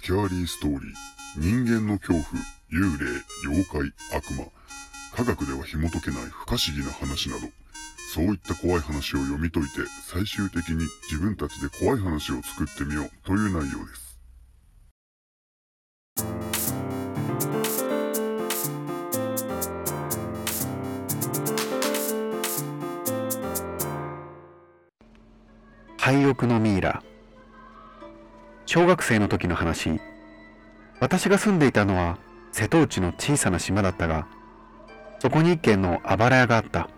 スキャーリーストーリー、人間の恐怖、幽霊、妖怪、悪魔、科学では紐解けない不可思議な話など、そういった怖い話を読み解いて、最終的に自分たちで怖い話を作ってみようという内容です。廃屋のミイラ。小学生の時の話。私が住んでいたのは瀬戸内の小さな島だったがそこに一軒のあばら屋があった。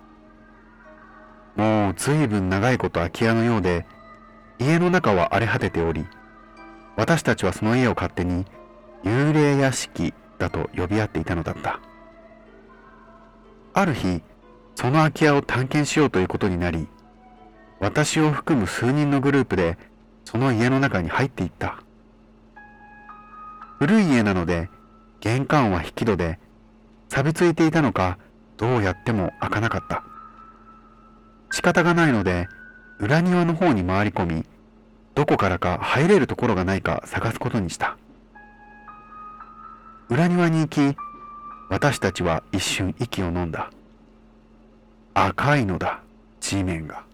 もう随分長いこと空き家のようで家の中は荒れ果てており私たちはその家を勝手に幽霊屋敷だと呼び合っていたのだった。ある日その空き家を探検しようということになり私を含む数人のグループでその家の中に入っていった。古い家なので玄関は引き戸で錆びついていたのかどうやっても開かなかった。仕方がないので裏庭の方に回り込みどこからか入れるところがないか探すことにした。裏庭に行き私たちは一瞬息を飲んだ。赤いのだ地面が。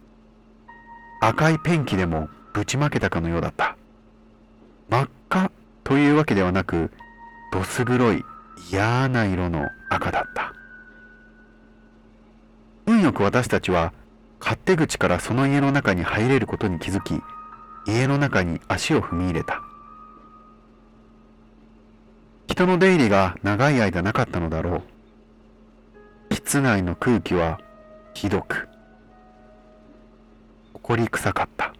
赤いペンキでもぶちまけたかのようだった。真っ赤というわけではなくどす黒い嫌な色の赤だった。運よく私たちは勝手口からその家の中に入れることに気づき家の中に足を踏み入れた。人の出入りが長い間なかったのだろう。室内の空気はひどく埃臭かった。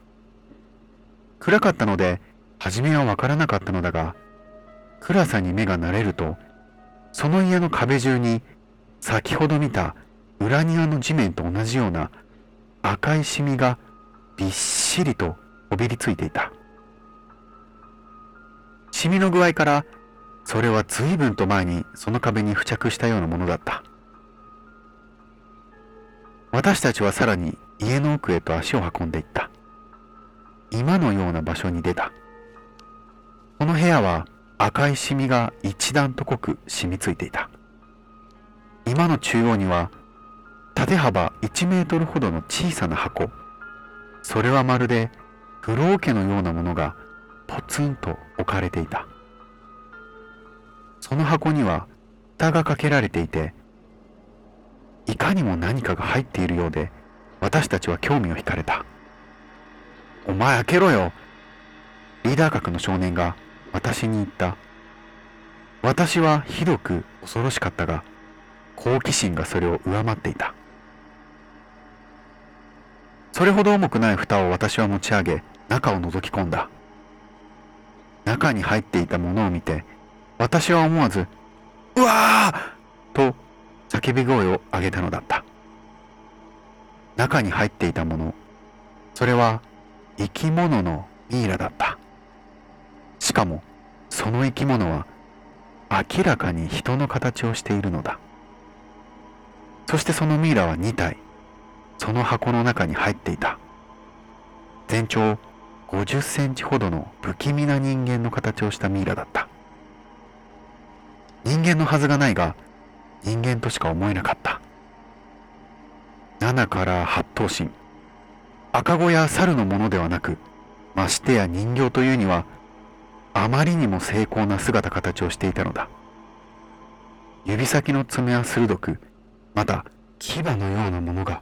暗かったので初めはわからなかったのだが暗さに目が慣れるとその家の壁中に先ほど見た裏庭の地面と同じような赤いシミがびっしりとこびりついていた。シミの具合からそれは随分と前にその壁に付着したようなものだった。私たちはさらに家の奥へと足を運んでいった。今のような場所に出た。この部屋は赤いシミが一段と濃く染みついていた。今の中央には縦幅1メートルほどの小さな箱。それはまるで風呂桶のようなものがポツンと置かれていた。その箱には蓋がかけられていていかにも何かが入っているようで私たちは興味を惹かれた。お前開けろよ。リーダー格の少年が私に言った。私はひどく恐ろしかったが好奇心がそれを上回っていた。それほど重くない蓋を私は持ち上げ中を覗き込んだ。中に入っていたものを見て私は思わず「うわー!」と叫び声を上げたのだった。中に入っていたものそれは生き物のミイラだった。しかもその生き物は明らかに人の形をしているのだ。そしてそのミイラは2体その箱の中に入っていた。全長50センチほどの不気味な人間の形をしたミイラだった。人間のはずがないが人間としか思えなかった。7から8頭身。赤子や猿のものではなくましてや人形というにはあまりにも精巧な姿形をしていたのだ。指先の爪は鋭くまた牙のようなものが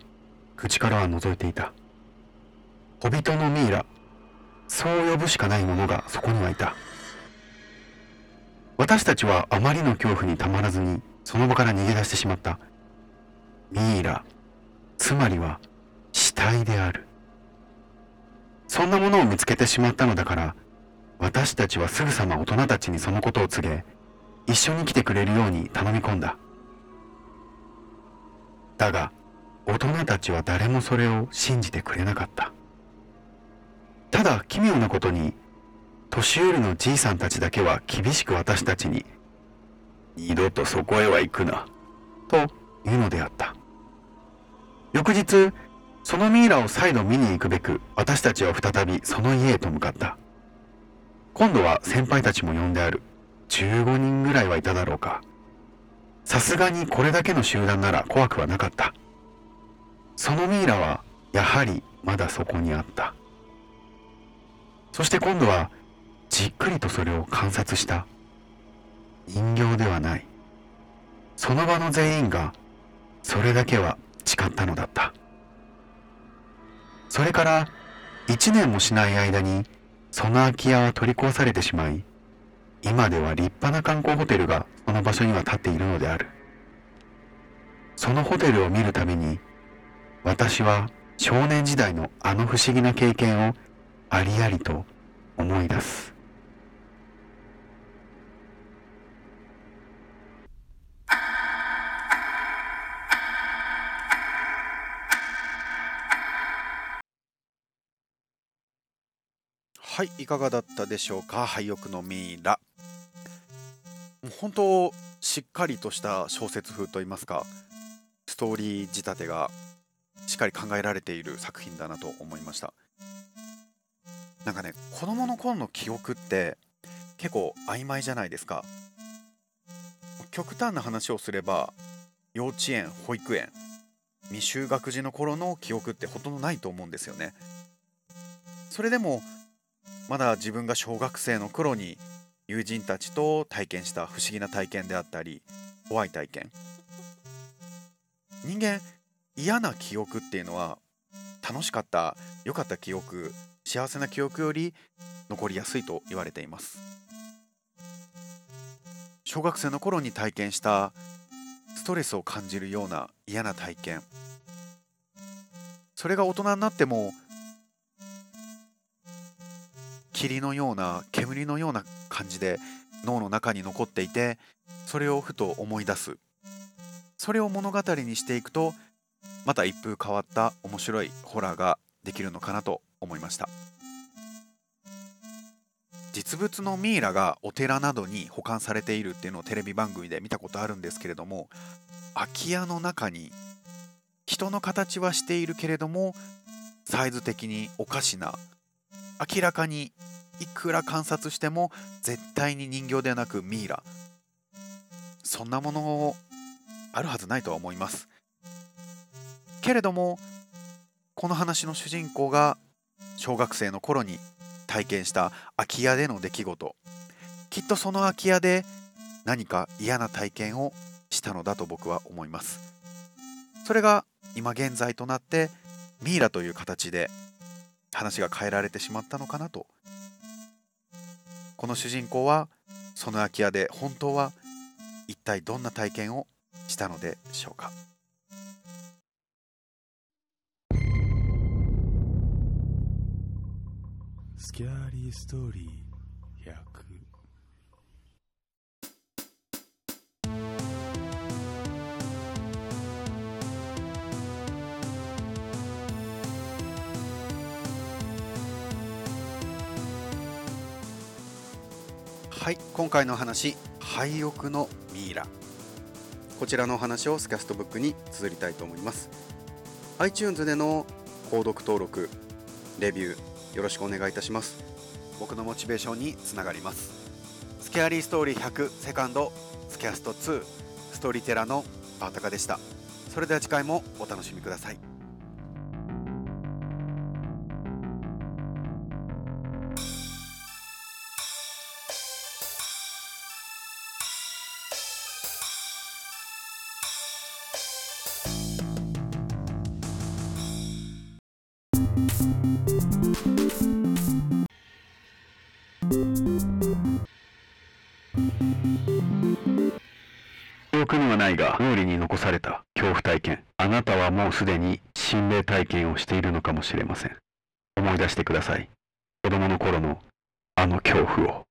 口からは覗いていた。小人のミイラそう呼ぶしかないものがそこにはいた。私たちはあまりの恐怖にたまらずにその場から逃げ出してしまった。ミイラつまりは死体である。そんなものを見つけてしまったのだから私たちはすぐさま大人たちにそのことを告げ一緒に来てくれるように頼み込んだ。だが大人たちは誰もそれを信じてくれなかった。ただ奇妙なことに年寄りのじいさんたちだけは厳しく私たちに「二度とそこへは行くな」と言うのであった。翌日そのミイラを再度見に行くべく私たちは再びその家へと向かった。今度は先輩たちも呼んである。15人ぐらいはいただろうか。さすがにこれだけの集団なら怖くはなかった。そのミイラはやはりまだそこにあった。そして今度はじっくりとそれを観察した。人形ではない。その場の全員がそれだけは誓ったのだった。それから一年もしない間にその空き家は取り壊されてしまい今では立派な観光ホテルがその場所には建っているのである。そのホテルを見るために私は少年時代のあの不思議な経験をありありと思い出す。はいいかがだったでしょうか？廃屋のミイラ。もう本当しっかりとした小説風といいますかストーリー仕立てがしっかり考えられている作品だなと思いました。なんかね子供の頃の記憶って結構曖昧じゃないですか。極端な話をすれば幼稚園保育園未就学児の頃の記憶ってほとんどないと思うんですよね。それでもまだ自分が小学生の頃に友人たちと体験した不思議な体験であったり怖い体験。人間嫌な記憶っていうのは楽しかった良かった記憶幸せな記憶より残りやすいと言われています。小学生の頃に体験したストレスを感じるような嫌な体験。それが大人になっても霧のような煙のような感じで脳の中に残っていてそれをふと思い出す。それを物語にしていくとまた一風変わった面白いホラーができるのかなと思いました。実物のミイラがお寺などに保管されているっていうのをテレビ番組で見たことあるんですけれども空き家の中に人の形はしているけれどもサイズ的におかしな明らかにいくら観察しても絶対に人形ではなくミイラ。そんなものあるはずないとは思います。けれどもこの話の主人公が小学生の頃に体験した空き家での出来事。きっとその空き家で何か嫌な体験をしたのだと僕は思います。それが今現在となってミイラという形で話が変えられてしまったのかなとこの主人公はその空き家で本当は一体どんな体験をしたのでしょうか？スキャーリーストーリー。はい今回の話廃屋のミイラ。こちらのお話をスキャストブックに綴りたいと思います。iTunes での購読登録レビューよろしくお願いいたします。僕のモチベーションにつながります。スキャーリーストーリー100セカンドスキャスト2ストーリーテラーのバータカでした。それでは次回もお楽しみください。憶にはないが脳裏に残された恐怖体験。あなたはもうすでに心霊体験をしているのかもしれません。思い出してください。子供の頃のあの恐怖を。